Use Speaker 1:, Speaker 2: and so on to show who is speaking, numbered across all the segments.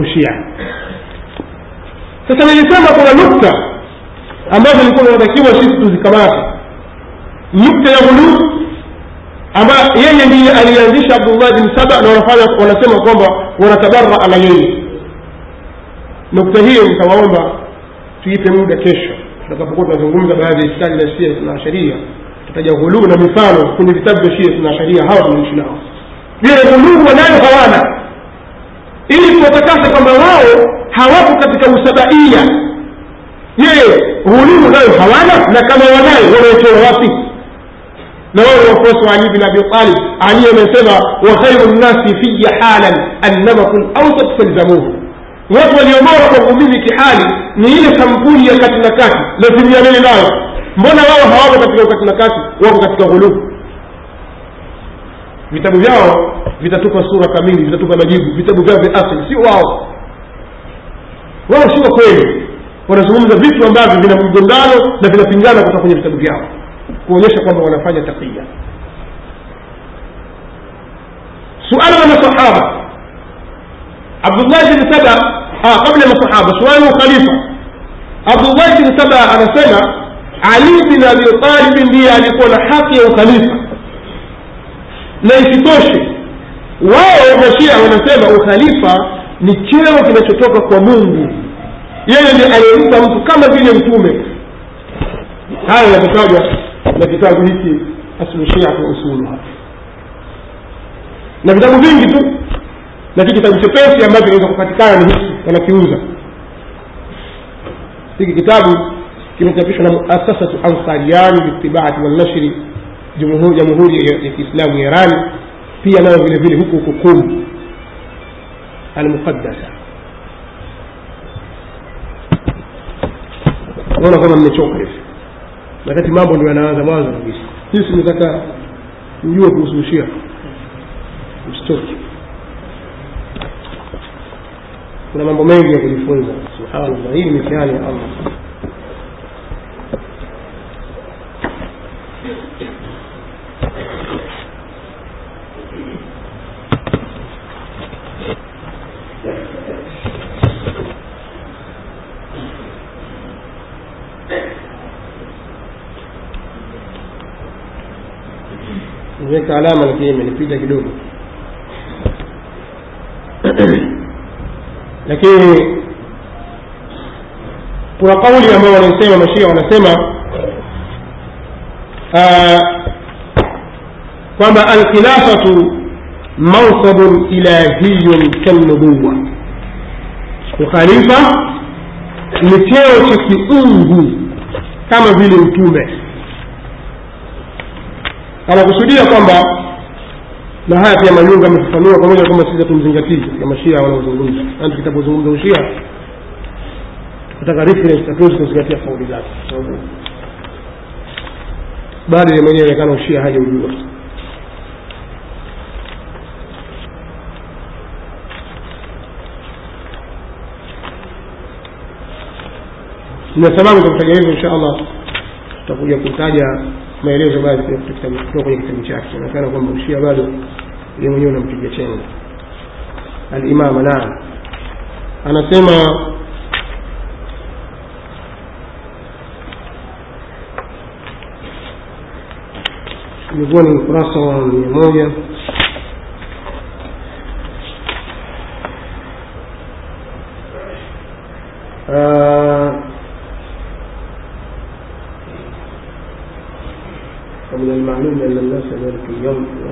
Speaker 1: ushia. Sasa nilisema kuna nukta ambazo ilikuwa inatakiwa sisi tuzikamate. Nukta ya ghuluu ambayo yeye ndiye alianzisha abdullah bin saba na wanafanya wanasema kwamba wanatabaraa na yeye nukta hiyo nitawaomba tuipe muda kesho. Tutakapokuwa tunazungumza baadhi ya itikadi na shia na sharia tutaja ghuluu na mifano kwenye vitabu vya shia na sharia hawa tunaishi nao. Vile ghuluu wanayo hawana ili kuwatakasa kwamba wao hawapo katika usabaia je ghulumu nayo hawana na kama wanayo wanaotoa wapi? Na wao wafuasi wa ali bin abi talib ali amesema wa khairu nnasi fiya halan annamakum lausat falzamuhu. Watu waliobora kwangu mimi kihali ni ile kampuni ya kati na kati lazimianeni nayo. Mbona wao hawako katika ukati na kati wako katika ghulumu vitabu vyao vitatupa sura kamili vitatupa majibu vitabu vyao vya asili sio wao. Wao sio kweli. Wanazungumza vitu ambavyo vina mgongano na vinapingana kutoka kwenye vitabu vyao kuonyesha kwamba wanafanya takia suala la masahaba abdullahi bni saba kabla ya masahaba suala la ukhalifa abdullahi bni saba anasema ali bin abi talib ndiye alikuwa na haki ya ukhalifa. Na isitoshe wao mashia wanasema ukhalifa ni cheo kinachotoka kwa mungu. Yeye ndiye aliyempa mtu kama vile mtume. Haya yanatajwa na kitabu hiki aslu shiatu usuluha na vitabu vingi tu lakini kitabu chepesi ambacho kinaweza kupatikana ni hiki wanakiuza. Hiki kitabu kimechapishwa na muasasatu ansariani liitibaati walnashri jamhuri ya kiislamu ya irani pia nayo vile vile huku huku kum almuqaddasa naona kama mmechoka hivi. Wakati mambo ndio yanaanza mwanzo kabisa. Sisi nataka mjue kuhusu ushia msitoki kuna mambo mengi ya kujifunza. Subhanallah hii ni mitihani ya allah nimeweka alama lakini imenipita kidogo. Lakini kuna kauli ambao wanaisema mashia wanasema kwamba alkhilafatu mansabun ilahiyun kalnubuwa ukhalifa ni cheo cha kiungu kama vile utume anakusudia kwamba na haya pia manyunga amefafanua pamoja kwamba sisi hatumzingatii katika mashia wanaozungumza. Yani tukitapozungumza ushia tutaka reference hatuwezi kuzingatia kauli zake. Sababu bado ye mwenyewe onekana ushia haja ujua. Na sababu za kutaja hivyo insha allah. Tutakuja kutaja maelezo baadhi kutoka kwenye kitabu chake. Inaonekana kwamba ushia bado ye mwenyewe unampiga chenga. Alimama naam anasema ilikuwa ni ukurasa wa mia moja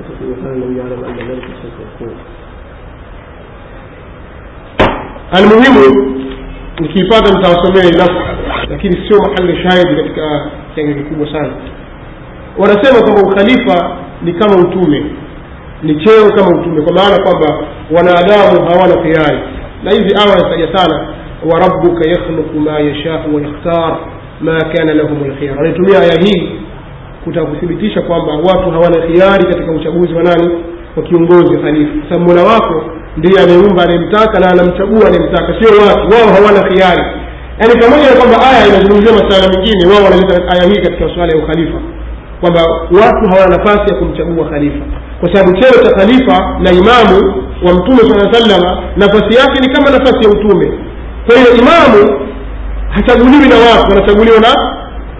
Speaker 1: اليوم لا تكون كان لم يعلم أن ذلك سوف يكون المهم nikipata nitawasomea nafsi lakini sio mahali shahidi katika kenge kikubwa sana wanasema kwamba ukhalifa ni kama utume ni cheo kama utume kwa maana kwamba wanadamu hawana khiari na hizi aya wanataja sana warabuka yakhluqu ma yashau wayakhtar ma kana lahum lkhiyar wanaitumia aya hii kutaka kuthibitisha kwamba watu hawana khiari katika uchaguzi wa nani? Wa kiongozi khalifa sababu mola wako ndiye anayeumba anayemtaka na anamchagua anayemtaka sio watu wao hawana khiari. Yaani pamoja na kwamba aya inazungumzia masala mengine wao wanaleta aya hii katika masuala ya ukhalifa. Kwamba watu hawana nafasi ya kumchagua khalifa. Kwa sababu cheo cha khalifa na imamu wa mtume saa salama nafasi yake ni kama nafasi ya utume. Kwa hiyo imamu hachaguliwi na watu wanachaguliwa na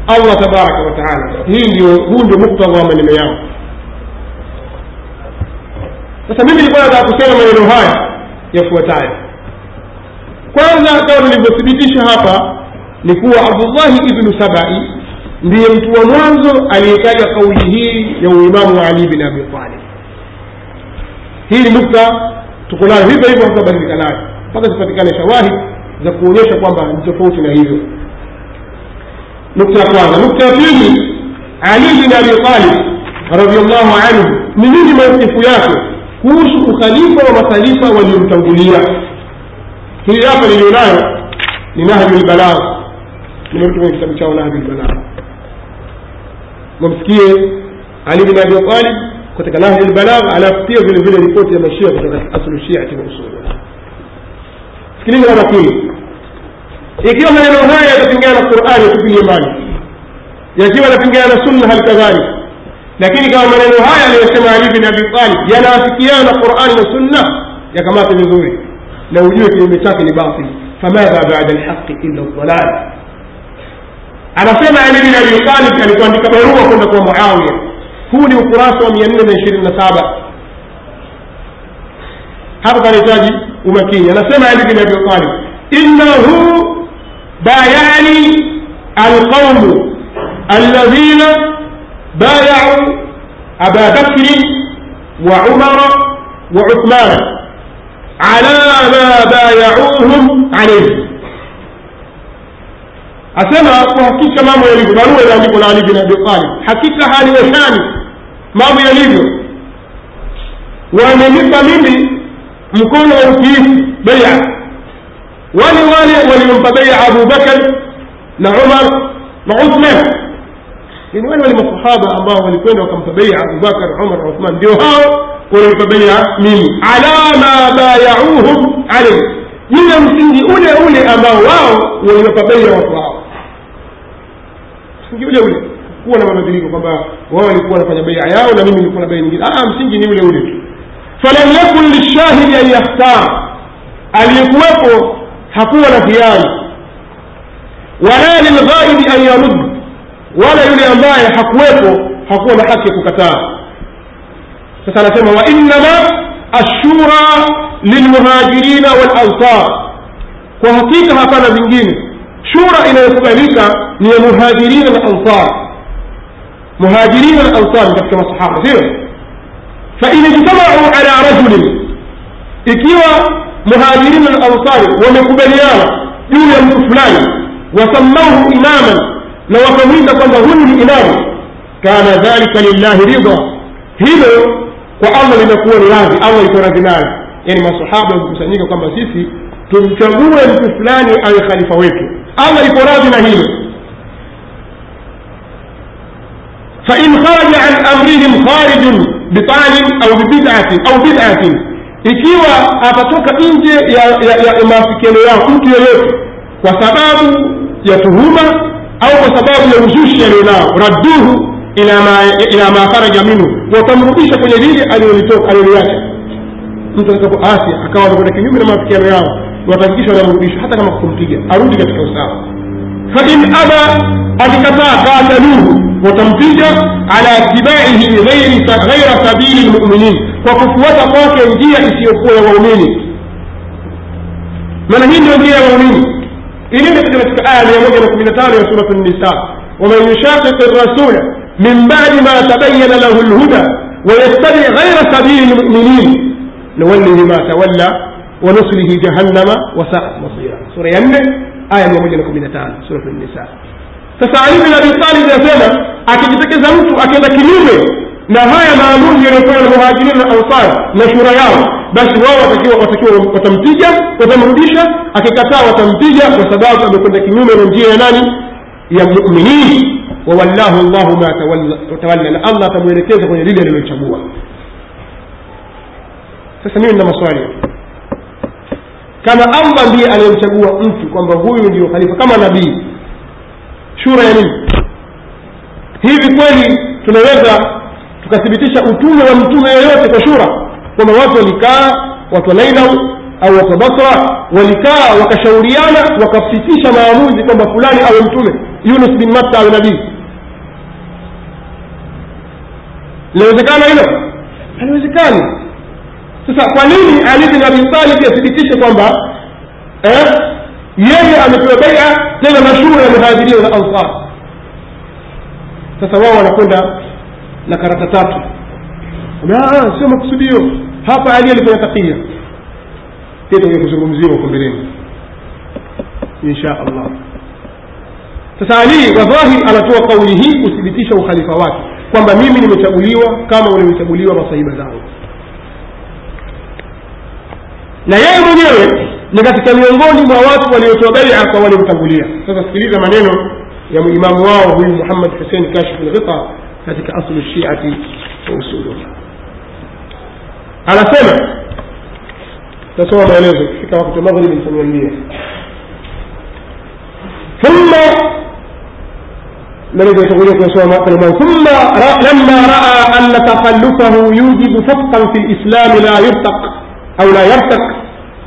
Speaker 1: allah tabaraka wataala hii ndio huu ndio muktadha wa maneno yao sasa mimi nilikuwa nataka kusema maneno haya yafuatayo. Kwanza kama nilivyothibitisha hapa ni kuwa abdullahi ibnu sabai ndiye mtu wa mwanzo aliyetaja kauli hii ya uimamu wa ali bin abi talib. Hii ni nukta tuko nayo. Hivyo hivyo hatutabadilika nayo mpaka zipatikane shawahid za kuonyesha kwamba ni tofauti na hivyo nukta ya kwanza. Nukta ya pili ali bin abi talib radiallahu anhu ni nini maukifu yake kuhusu ukhalifa wa makhalifa waliomtangulia? Hii hapa nilionayo ni nahju lbalagh nimerudi kitabu chao nahju lbalagh mamsikie ali bin abi talib katika nahju lbalagh alafu pia vile vile ripoti ya mashia kutoka aslu shiati wa usulu sikiliza kwa makini ikiwa maneno haya yatapingana na qurani yatupilie mbali yakiwa yanapingana na sunna hali kadhalika lakini kama maneno haya aliyosema ali bin abi talib yanaafikiana na qurani na sunna yakamate vizuri na ujue kinyume chake ni batil famadha bada lhaqi illa dalal anasema ali bin abi talib alikuandika barua kwenda kwa muawiya huu ni ukurasa wa mia nne na ishirini na saba hapa panahitaji umakini anasema ali bin abi talib innahu bayani alqaumu alladhina بايعوا أبا بكر وعمر وعثمان على ما بايعوهم عليه asema kwa hakika mambo yalivyo barua iliandikwa na ali bin abi talib hakika hali washani mambo yalivyo wamenipa mimi mkono wa utiifu beia wale wale waliompa beia abubakar na umar na uthman. Yani wale wale masahaba ambao walikwenda wakampa beia abubakar umar na uthman. Ndio hao waliompa beia mimi ala ma bayauhum alaihi juu ya msingi ule ule ambao wao waliwapa beia watu wao msingi ule ule. Kuwa na mabadiliko kwamba wao walikuwa wanafanya beia yao na mimi nilikuwa na bei nyingine. Ah msingi ni ule ule tu. Falam yakun lishahidi an yakhtar. Aliyekuwepo hakuwa na hiari wala lilghaibi an yarud wala yule ambaye hakuwepo hakuwa na haki ya kukataa sasa anasema wa innama ashura lilmuhajirina walansar kwa hakika hapana vingine shura inayokubalika ni ya muhajirina na ansar muhajirina na ansar katika masahaba sio fain ijtamau ala rajulin ikiwa مهاجرين الأنصار ومقبليانا يولى أمور فلان وسموه إماما. لو تمريد قد هن الإمام. كان ذلك لله رضا. هذا وامر لم يكون راضي أو يكون راضي يعني ما صحابة المسلمين كما سيسي تنشغول أمور اي أو خليفة ويكي. أما يكون راضي نهيل فإن خرج عن أمرهم خارج بطالب أو ببدعة أو بدعة. Ikiwa atatoka nje ya, ya, ya maafikiano yao mtu yeyote kwa sababu ya tuhuma au kwa sababu ya uzushi alionao radduhu ila ma, ila minhu watamrudisha kwenye lile aliloliacha. Mtu atakapoasi akawa amekwenda kinyume na maafikiano yao watahakikisha wanamrudisha hata kama kumpiga arudi katika usawa. Fain aba akikataa qataluhu وتنفيذ على اتباعه غير غير سبيل المؤمنين. وكفوات قاك يجيء سيقوى يومين من هين يجيء يومين إلى مقدمة الآل يا مجمع من تاري رسولة النساء. ومن يشاقق الرسول من بعد ما تبين له الهدى ويتبع غير سبيل المؤمنين نوله ما تولى ونصله جهنم وساء مصيرا سورة ينه آية مجمع من تاري سورة النساء. Sasa Ali bin Abi Talib akijitekeza mtu akienda kinyume na haya maamuzi yaliyofanywa na muhajirini na ansar na shura yao basi wao watakiwa watakiwa watampiga watamrudisha. Akikataa watampiga kwa sababu amekwenda kinyume na njia ya nani? Ya muminin. Wawallahu llahu ma tawalla na allah atamwelekeza kwenye lile alilochagua sasa mimi nina maswali. Kama allah ndiye aliyemchagua mtu kwamba huyu ndio khalifa kama nabii shura ya nini? Hivi kweli tunaweza tukathibitisha utume wa mtume yoyote kwa shura? Kwamba watu walikaa watu wa nainau au watu wa basra walikaa wakashauriana wakapitisha maamuzi kwamba fulani awe mtume yunus bin matta awe nabii. Linawezekana hilo? Haliwezekani sasa kwa nini ali bin abi talib athibitishe kwamba eh, yeye amepewa baia tena mashuhuri ya muhajiria na ansar. Sasa wao wanakwenda na karata tatu. Ah, sio makusudio. Hapa ali alifanya takia tutakuja kuzungumziwa huko mbeleni. Insha allah. Sasa ali wadhahir anatoa kauli hii kuthibitisha ukhalifa wake kwamba mimi nimechaguliwa kama walivyochaguliwa masahiba zangu na yeye mwenyewe ni katika miongoni mwa watu waliotoa baia kwa waliomtangulia sasa sikiliza maneno ya imamu wao huyu muhammad husein kashif lghita katika aslu shiati wa usuluha anasema tasoma maelezo kifika wakati wa maghribi nitaniambia thumma الذي تقول ثم لما راى ان تخلفه يوجب فسقا في الاسلام لا يرتق أو لا يرتق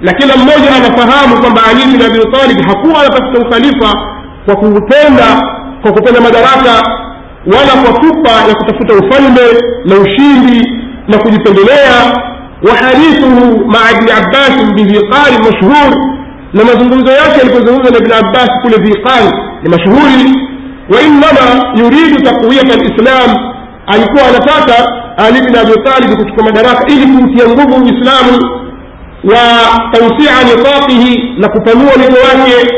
Speaker 1: na kila mmoja anafahamu kwamba ali bin abi hakuwa anatafuta ukhalifa kwa kupenda kwa kupenda madaraka wala kwa pupa ya kutafuta ufalme na ushindi na kujipendelea wahadithuhu maa bni abbasin bidhiqari mashhur na mazungumzo yake yalipozungumza na ibn abbas kule dhiqari ni mashuhuri wainama yuridu taqwiyata lislam alikuwa anataka ali bin abitalib kuchukua madaraka ili kuutia nguvu uislamu. وتوسيع نطاقه لكفنوه لقواته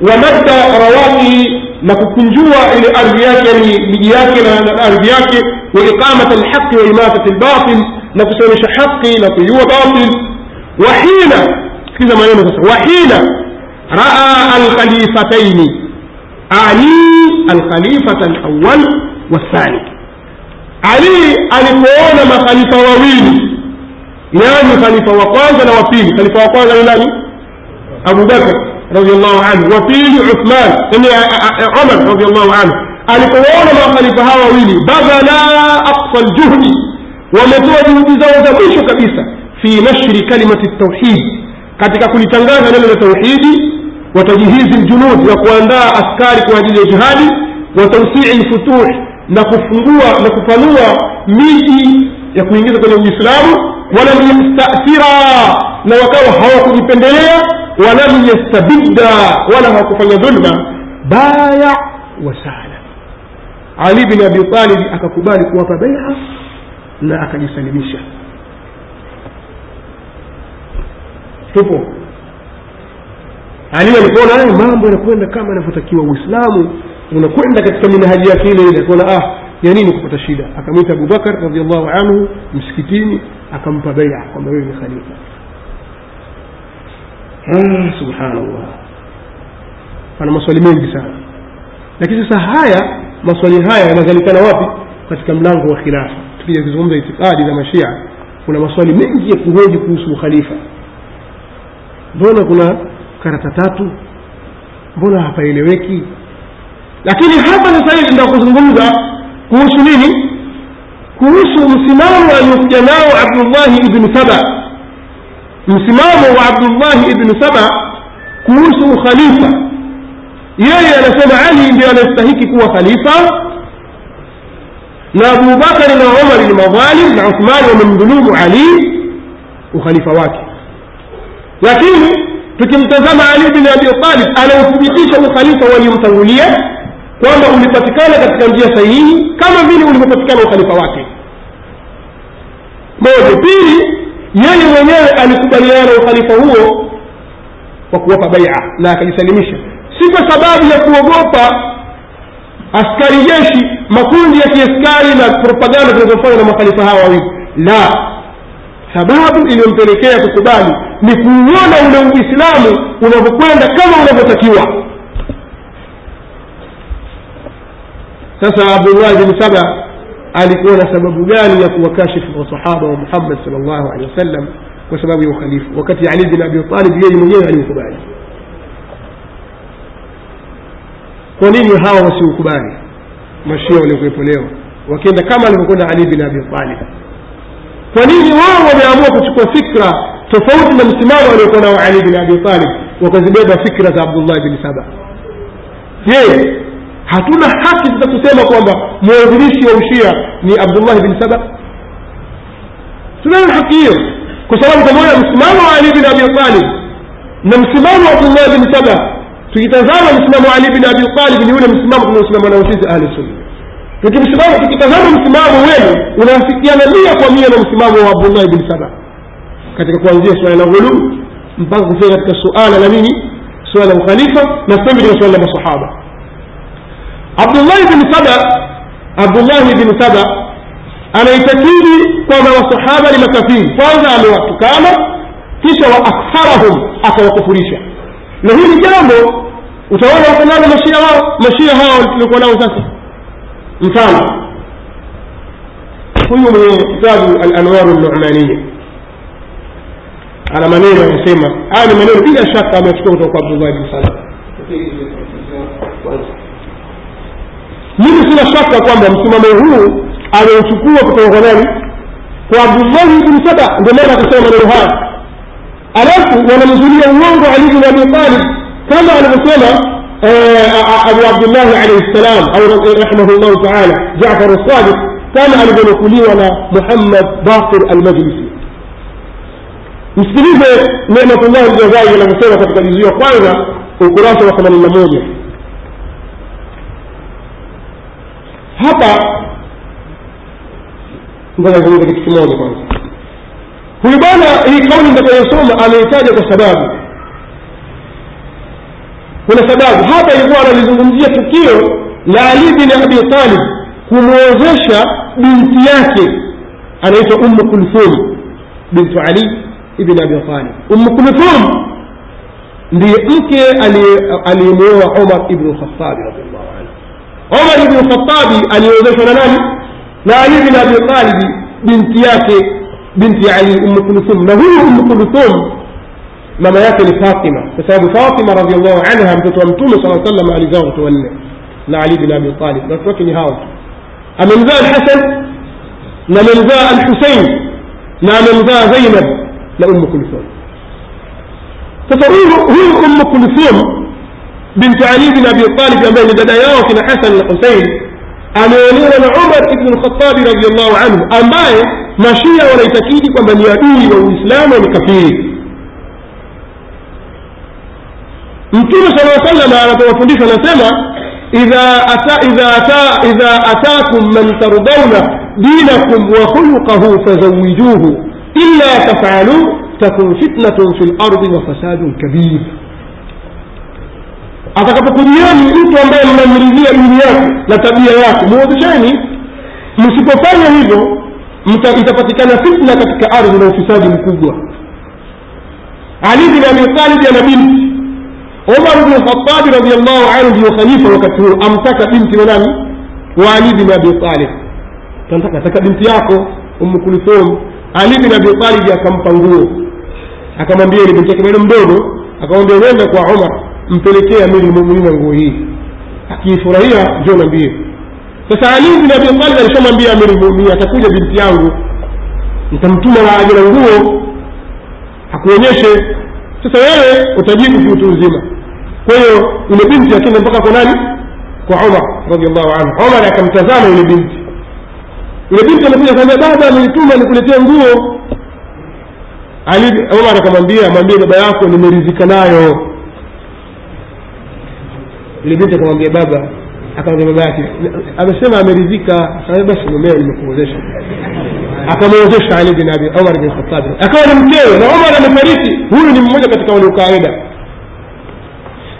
Speaker 1: ومد رواته لكفنجوه إلى أرضياك يعني بجياك لأرضياك وإقامة الحق وإماتة الباطل لكسرش حقي لطيوه باطل. وحين في زمان وحين رأى الخليفتين علي الخليفة الأول والثاني. علي أن يكون وويلي. Yani khalifa wa kwanza na wa pili. Khalifa wa kwanza ni nani? Abu bakr radiallahu anhu. Wa pili uthman yani umar radiallahu anhu. Alipowaona makhalifa hawa wawili badhala aqsa ljuhdi wametoa juhudi zao za mwisho kabisa fi nashri kalimati tauhid katika kulitangaza neno la tauhidi watajihizi ljunud ya kuandaa askari kwa ajili ya jihadi wa tausii lfutuh na kufungua na kupanua miji ya kuingiza kwenye uislamu walam yastathira na wakawa hawakujipendelea walam yastabidda wala hawakufanya dhulma. Baya wasala ali bin abi talib akakubali kuwapa beia na akajisalimisha. Tupo. Ali alipoona haya mambo yanakwenda kama yanavyotakiwa uislamu unakwenda katika minahaji yake ile ile akaona ah ya nini kupata shida? Akamwita abubakar radiallahu anhu msikitini akampa beia kwamba wewe ni khalifa. Ah, subhanallah. Pana maswali mengi sana. Lakini sasa haya maswali haya yanazalikana wapi? Katika mlango wa khilafa. Tukija kuzungumza itikadi za mashia kuna maswali mengi ya kuhoji kuhusu ukhalifa. Mbona kuna karata tatu? Mbona hapaeleweki? Lakini hapa sasa hivi ndio kuzungumza kuhusu nini kuhusu msimamo aliyokuja nao abdullahi ibnu saba. Msimamo wa abdullahi ibnu saba kuhusu ukhalifa yeye anasema ali ndio anastahiki kuwa khalifa. Na abubakari na umari ni madhalim na uthmani wamemdhulumu ali ukhalifa wake. Lakini tukimtazama ali bin abi talib ukhalifa waliomtangulia kwamba ulipatikana katika njia sahihi kama vile ulivyopatikana ukhalifa wake. Moja. Pili yeye mwenyewe alikubaliana na ukhalifa huo kwa kuwapa baia na akajisalimisha si kwa sababu ya kuogopa askari jeshi makundi ya kiaskari na propaganda zinazofanywa na makhalifa hawa wawili. La. Sababu iliyompelekea kukubali ni kuuona ule uislamu unavyokwenda kama unavyotakiwa sasa abdullah bin saba alikuwa na sababu gani ya kuwakashifu masahaba wa muhammad sal llahu wasallam kwa sababu ya ukhalifu wakati ali bin abi talib yeye mwenyewe aliukubali kwa nini hawa wasiukubali mashia waliokuwepo leo wakienda kama alivyokwenda ali bin abi talib kwa nini wao wameamua kuchukua fikra tofauti na msimamo aliokuwa nao ali bin abi talib wakazibeba fikra za abdullah bin saba je hatuna haki za kusema kwamba mwanzilishi wa ushia ni abdullahi bin saba. Tunayo haki hiyo kwa sababu pamoja msimamo wa ali bin abi talib na msimamo wa abdullahi bin saba tukitazama msimamo wa ali bin abi talib ni ule msimamo tunaosimama nao sisi ahli sunna. Tukimsimama tukitazama msimamo wenu unafikiana mia kwa mia na msimamo wa abdullahi bin saba. Katika kuanzia suala la ghuluu mpaka kufika katika suala la nini? Suala la ukhalifa na sasa katika suala la masahaba abdullahi bin saba abdullahi bni saba anaitakidi kwamba masahaba ni makafiri. Kwanza amewatukana kisha wa aktharahum akawakufurisha. Na hili jambo utaona wakonalo mashia wao mashia hao tuliokuwa nao sasa. Mfano huyu mwenye kitabu alanwaru lnumania ana maneno anasema haya ni maneno bila shaka amechukua kutoka kwa abdullahi bni saba mimi sina shaka kwamba msimamo huu ameuchukua kutoka kwa nani? Kwa abdullahi bni saba ndio maana akasema maneno haya. Alafu wanamzulia uongo ali bin abi talib kama alivyosema abu abdillahi alaihi ssalam au rahimahu llahu taala jafar sadiq kama alivyonukuliwa na muhammad bakir almajlisi. Msikilize nematullahi ljazai anavyosema katika juzuu kwanza ukurasa wa themanini na moja hapa ngoja kitu kimoja kwanza. Huyu bwana hii kauli nitakayosoma ameitaja kwa sababu. Kuna sababu. Hapa ilikuwa analizungumzia tukio la ali bin abi talib kumwozesha binti yake anaitwa ummu kulthum bintu ali ibn abi talib. Ummu kulthum ndiye mke aliyemwoa umar ibnu lkhatabi radiallahu nani na ali bin abi talib binti yake binti ali ummu kulthum na huyu ummu kulthum mama yake ni fatima kwa sababu fatima radiallahu anha mtoto wa mtume saa sallam alizaa watoto wanne na ali bin abi talib na watoto wake ni hawa amemzaa alhasan na amemzaa alhusein na amemzaa zainab na ummu kulthum sasa huyu ummu kulthum abi talib ambaye ni dada yao kina hasan na husein ameolewa na umar ibnu lkhatabi radiallahu anhu ambaye mashia wanaitakidi kwamba ni adui wa uislamu ni kafiri mtume sala salama anapowafundisha anasema idha ata idha ata idha atakum man tardawna dinakum wa khuluqahu fazawijuhu illa tafaluu takun fitnatun fi lardi wa fasadun kabir atakapokujiani mtu ambaye mnamridhia dini yake na tabia yake muwezesheni msipofanya hivyo itapatikana fitna katika ardhi na ufisadi mkubwa. Ali bin abi ana binti umar bnu khatabi radiallahu anhu ndiyo khalifa wakati huo. Amtaka binti wa nani? Wa ali bin abi talib. Ataka binti yako umu kulthum. Ali bin abi akampa nguo. Akamwambia ni binti yake bado mdogo. Akamwambia nenda kwa umar mpelekee amiri lmuminina nguo hii. Akiifurahia njo nambie sasa ali bin abi alishamwambia amiri lmuminin atakuja binti yangu. Nitamtuma na aje na nguo akuonyeshe. Sasa wewe utajibu kiutu uzima. Kwa hiyo yule binti akenda mpaka kwa nani? Kwa umar radiallahu anhu. Umar akamtazama yule binti. Yule binti amekuja kaambia baba nilituma nikuletee nguo. Ali umar akamwambia mwambie baba yako nimeridhika nayo binti akamwambia baba akamwambia baba yake amesema ameridhika basi mumeo nimekuozesha akamwozesha ali bin abi umar bin khattab akawa ni mkewe na umar amefariki huyu ni mmoja katika wale ukaida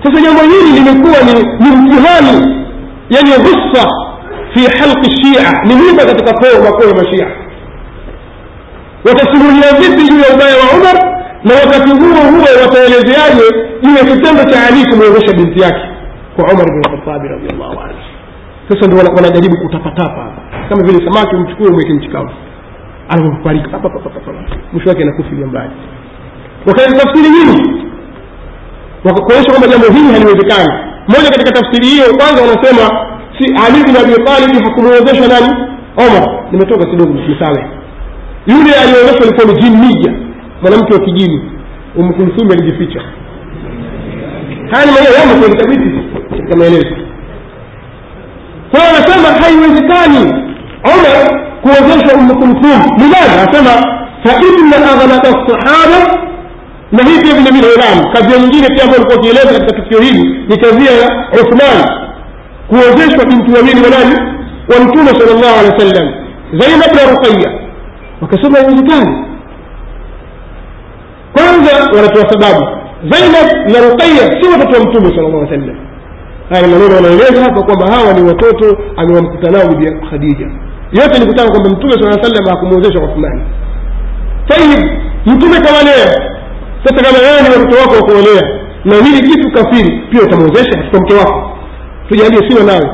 Speaker 1: sasa jambo hili limekuwa ni ni mtihani yani ghussa fi halqi shia ni mwiba katika koo makoo ya mashia watasimulia vipi juu ya ubaya wa umar na wakati huo huo wataelezeaje juu ya kitendo cha ali kumwezesha binti yake kwa umar bn khatabi radiallahu anhu. Sasa ndio wanajaribu kutapatapa. Kama vile samaki umchukue umweke mchikavu anavyofariki mwisho wake anakufilia mbali. Wakaenda tafsiri nyingi wakakuonyesha kwamba jambo hili haliwezekani. Moja katika tafsiri hiyo kwanza wanasema si ali bin abi talib hakumwezesha nani? Omar. Nimetoka kidogo misale yule aliyeonyeshwa alikuwa ni jinnija mwanamke wa kijini. Umkulthumi alijificha. Haya ni maneno yamo kwenye thabiti katika maelezo kwa anasema haiwezekani omar kuwezeshwa umu kulthum limadha anasema faina aghlaba sahaba na hii pia vile vile iran kadhia nyingine pia ambayo ilikuwa ikieleza katika tukio hili ni kadhia ya uthman kuwezeshwa binti wawili wa nani wa mtume sal llahu alehi wa sallam zainab na ruqaya wakasema haiwezekani kwanza wanatoa sababu zainab na ruqaya si watoto wa mtume sal llahu sallam haya maneno wanaeleza hapa kwamba hawa ni watoto amewamkuta nao bibi khadija yote ni kutaka kwamba mtume saa sallam hakumwezesha uthmani tayib mtume kawalea sasa kama wewe ni watoto wako wakuolea na hili kitu kafiri pia utamwezesha katika mke wako tujalie siwe nawe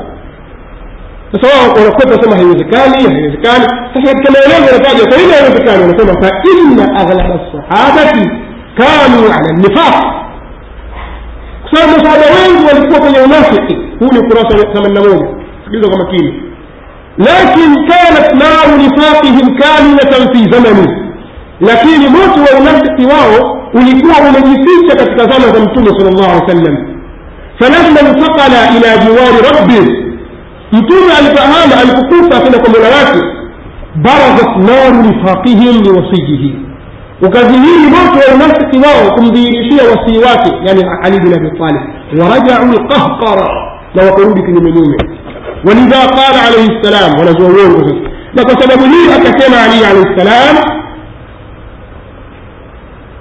Speaker 1: sasa wao wanakwepa wasema haiwezekani haiwezekani sasa katika maelezo yanataja kwa nini haiwezekani wanasema fa inna aghlaba sahabati kanu ala nifaq kwa sababu masahaba wengi walikuwa kwenye unafiki huu ni ukurasa wa themanini na moja sikiliza kwa makini lakin kanat naru nifaqihim kamilatan fi zamani lakini moto wa unafiki wao ulikuwa umejificha katika zama za mtume sal llahu alih wa sallam falamma intakala ila jiwari rabbi mtume alipohama alipokufa kwenda kwa mola wake barazat naru nifaqihim liwasiyihi wa unafiki wao kumdhihirishia wasii wake yani ali bin abi talib warajau lqahqara na wakarudi kinyumenyume walidha qala alaihi ssalam wanazua uongo sasa na kwa sababu hii akasema ali alaihi ssalam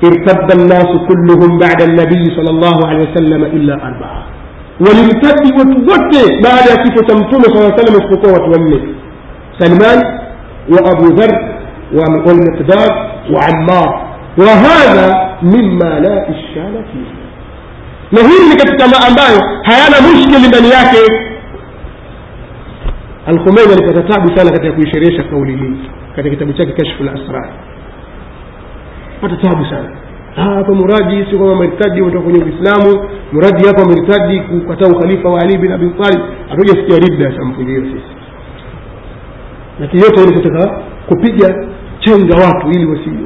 Speaker 1: ارتد الناس كلهم بعد النبي صلى الله عليه وسلم إلا أربعة ولمتد وتوت بعد كيف تمتون صلى الله عليه وسلم اسبقوا وتولي سلمان وأبو ذر والمقداد وعمار وهذا مما لا إشكال فيه na hili ni katika ma ambayo hayana mushkili ndani yake alkhumeini alipata tabu sana katika kuisherehesha kauli hii katika kitabu chake kashfu lasrar pata tabu sana hapa muradi si kwamba mertadi umetoka kwenye uislamu muradi hapa mertadi kukataa ukhalifa wa ali bin abi talib hatujasikia ridda ya sampuli hiyo sisi lakini yote ili kutaka kupiga chenga watu ili wasi-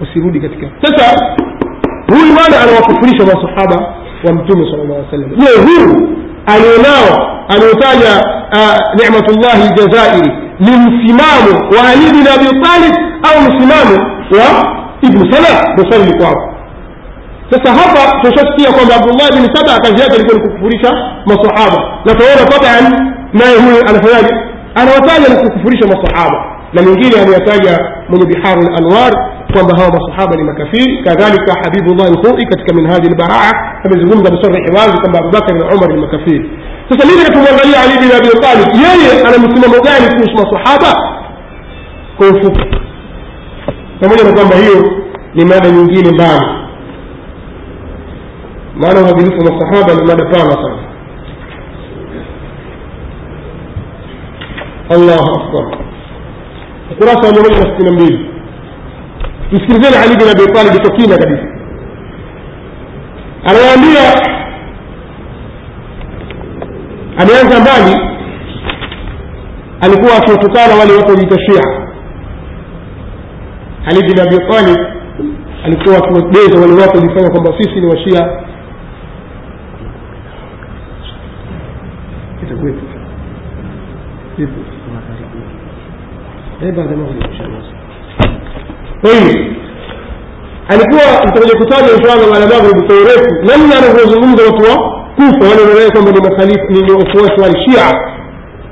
Speaker 1: wasirudi katika sasa huyu bwana anawakufurisha masahaba wa mtume sala llah sallam je huu alionao aliotaja nicmatullahi ljazairi ni msimamo wa ali bin abi talib au msimamo wa ibnu salah dosari kwao sasa hapa tushasikia kwamba abdullah bin saba kazi yake ilikuwa ni kukufurisha masahaba na tunaona taban naye huyu anafanyaje anawataja na kukufurisha masahaba na mingine ameyataja mwenye biharu lanwar kwamba hawa masahaba ni makafiri kadhalika habibullah lhui katika minhaji lbaraa amezungumza bisarihi wazi kwamba abubakar na umar ni makafiri sasa mimi tumwangalia ali bin abi talib yeye ana msimamo gani kuhusu masahaba kwa ufupi pamoja na kwamba hiyo ni mada nyingine mbali maana uadilifu wa masahaba ni mada pana sana allahu akbar ukurasa wa mia moja na sitini na mbili. Msikilizeni ali bin abi talib kwa kina kabisa. Anawaambia ameanza mbali alikuwa akiwatukana wale watu waliita shia. Ali bin abi talib alikuwa akiwabeza wale watu wajifanya kwamba sisi ni washia غير بعد المغرب إن شاء الله طيب alikuwa mtakujakutaja inshallah walabaghi bitarefu namna anavyozungumza watu wa kufa wale wanaodai kwamba ni makhalifa ni wafuasi wa shia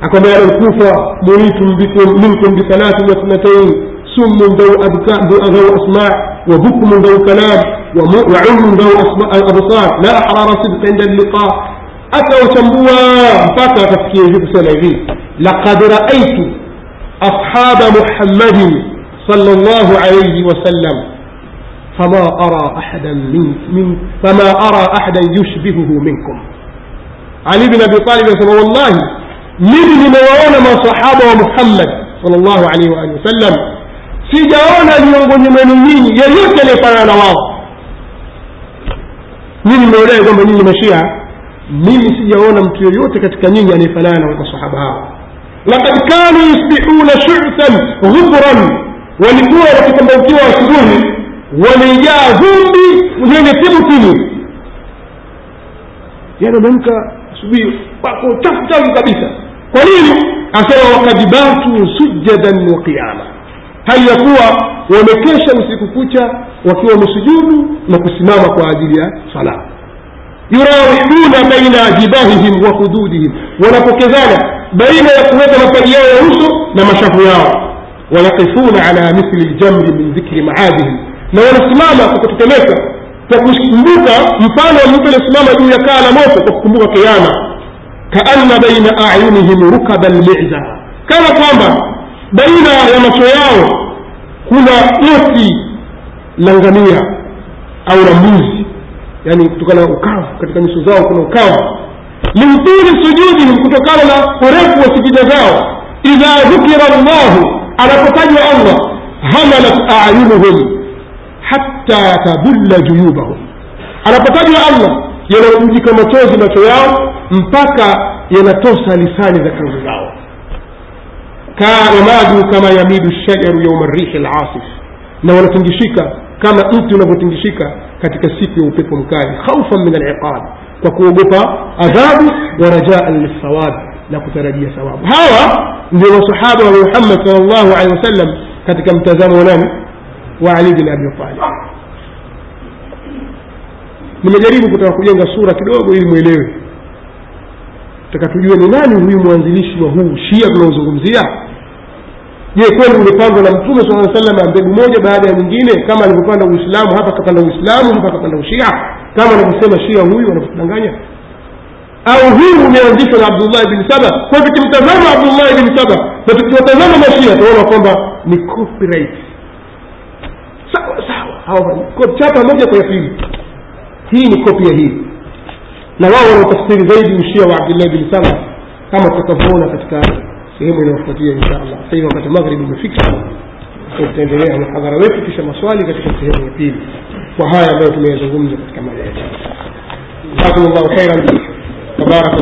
Speaker 1: akwamba yana kufa buritum bikum minkum bi thalathin wa thnatayn summun dhaw abka dhaw asma wa bukmun dhaw kalam wa ummun dhaw absar la ahrara sidq inda liqa akawachambua mpaka akafikia hivi kusema hivi laqad raaitu أصحاب محمد صلى الله عليه وسلم فما أرى أحدا من من فما أرى أحدا يشبهه منكم علي بن أبي طالب صلى الله عليه وسلم من ما صحابة محمد صلى الله عليه وآله وسلم سجاونا ليوغن من المين يريد لفعل الله من لم يرون من المشيعة من سجاونا متريوتك تكنين يعني فلانا وإن صحابها lakad kanu yusbihuna shuthan ghubran walikuwa wakipambaukiwa asubuhi wamejaa vumbi zenye timutimu yani wameamka asubuhi wako chafu chafu kabisa kwa nini asema wakadibatu sujadan wa qiyama hali ya kuwa wamekesha usiku kucha wakiwa wamesujudu na kusimama kwa ajili ya sala yurawihuna baina jibahihim wa hududihim wanapokezana baina ya kuweka mapaji yao ya uso na mashafu yao. Wayaqifuna ala mithli ljamri min dhikri maadihim. Na wanasimama kwa kutetemeka kwa kukumbuka mfano wa mtu aliyesimama juu ya kaa la moto kwa kukumbuka kiama kaanna baina ayunihim rukaba lmiza kana kwamba baina ya macho yao kuna goti la ngamia au la mbuzi. Yani kutokana na ukavu katika nyuso zao kuna ukavu limtuli sujudihim kutokana na urefu wa sijida zao. Idha dhukira llahu anapotajwa allah hamalat ayunuhum hatta tabulla juyubahum. Anapotajwa allah yanamjika machozi macho yao mpaka yanatosa lisani za kanzu zao. Wamadu kama yamidu shajaru yauma rihi lasif na wanatingishika kama mti unavyotingishika katika siku ya upepo mkali khaufan min aliqab kwa kuogopa adhabu wa rajaan lilthawab na kutarajia thawabu. Hawa ndio masahaba wa muhammad sal llahu alehi wasallam katika mtazamo wa nani? Wa ali bin abi talib. Nimejaribu kutaka kujenga sura kidogo ili mwelewe. Taka tujue ni nani huyu mwanzilishi wa huu shia tunaozungumzia? Je kweli ulipandwa na mtume saa salama mbegu moja baada ya nyingine kama alivyopanda uislamu hapa akapanda uislamu hapa akapanda ushia kama anavyosema shia huyu wanavyotudanganya au huu umeanzishwa na abdullahi bin saba. Kwa tukimtazama abdullahi bin saba na tukiwatazama mashia tunaona kwamba ni copyright. Sawa sawa. Chapa moja kwa ya pili. Hii ni kopi ya hii. Na wao wanaotafsiri zaidi ushia wa abdullahi bin saba kama tutakavyoona katika sehemu inayofuatia insha allah. Sasa hivi wakati maghribi umefika tutaendelea muhadhara wetu kisha maswali katika sehemu ya pili kwa haya ambayo tumeyazungumza katika mada yetu jazakum llahu khairan tabaraka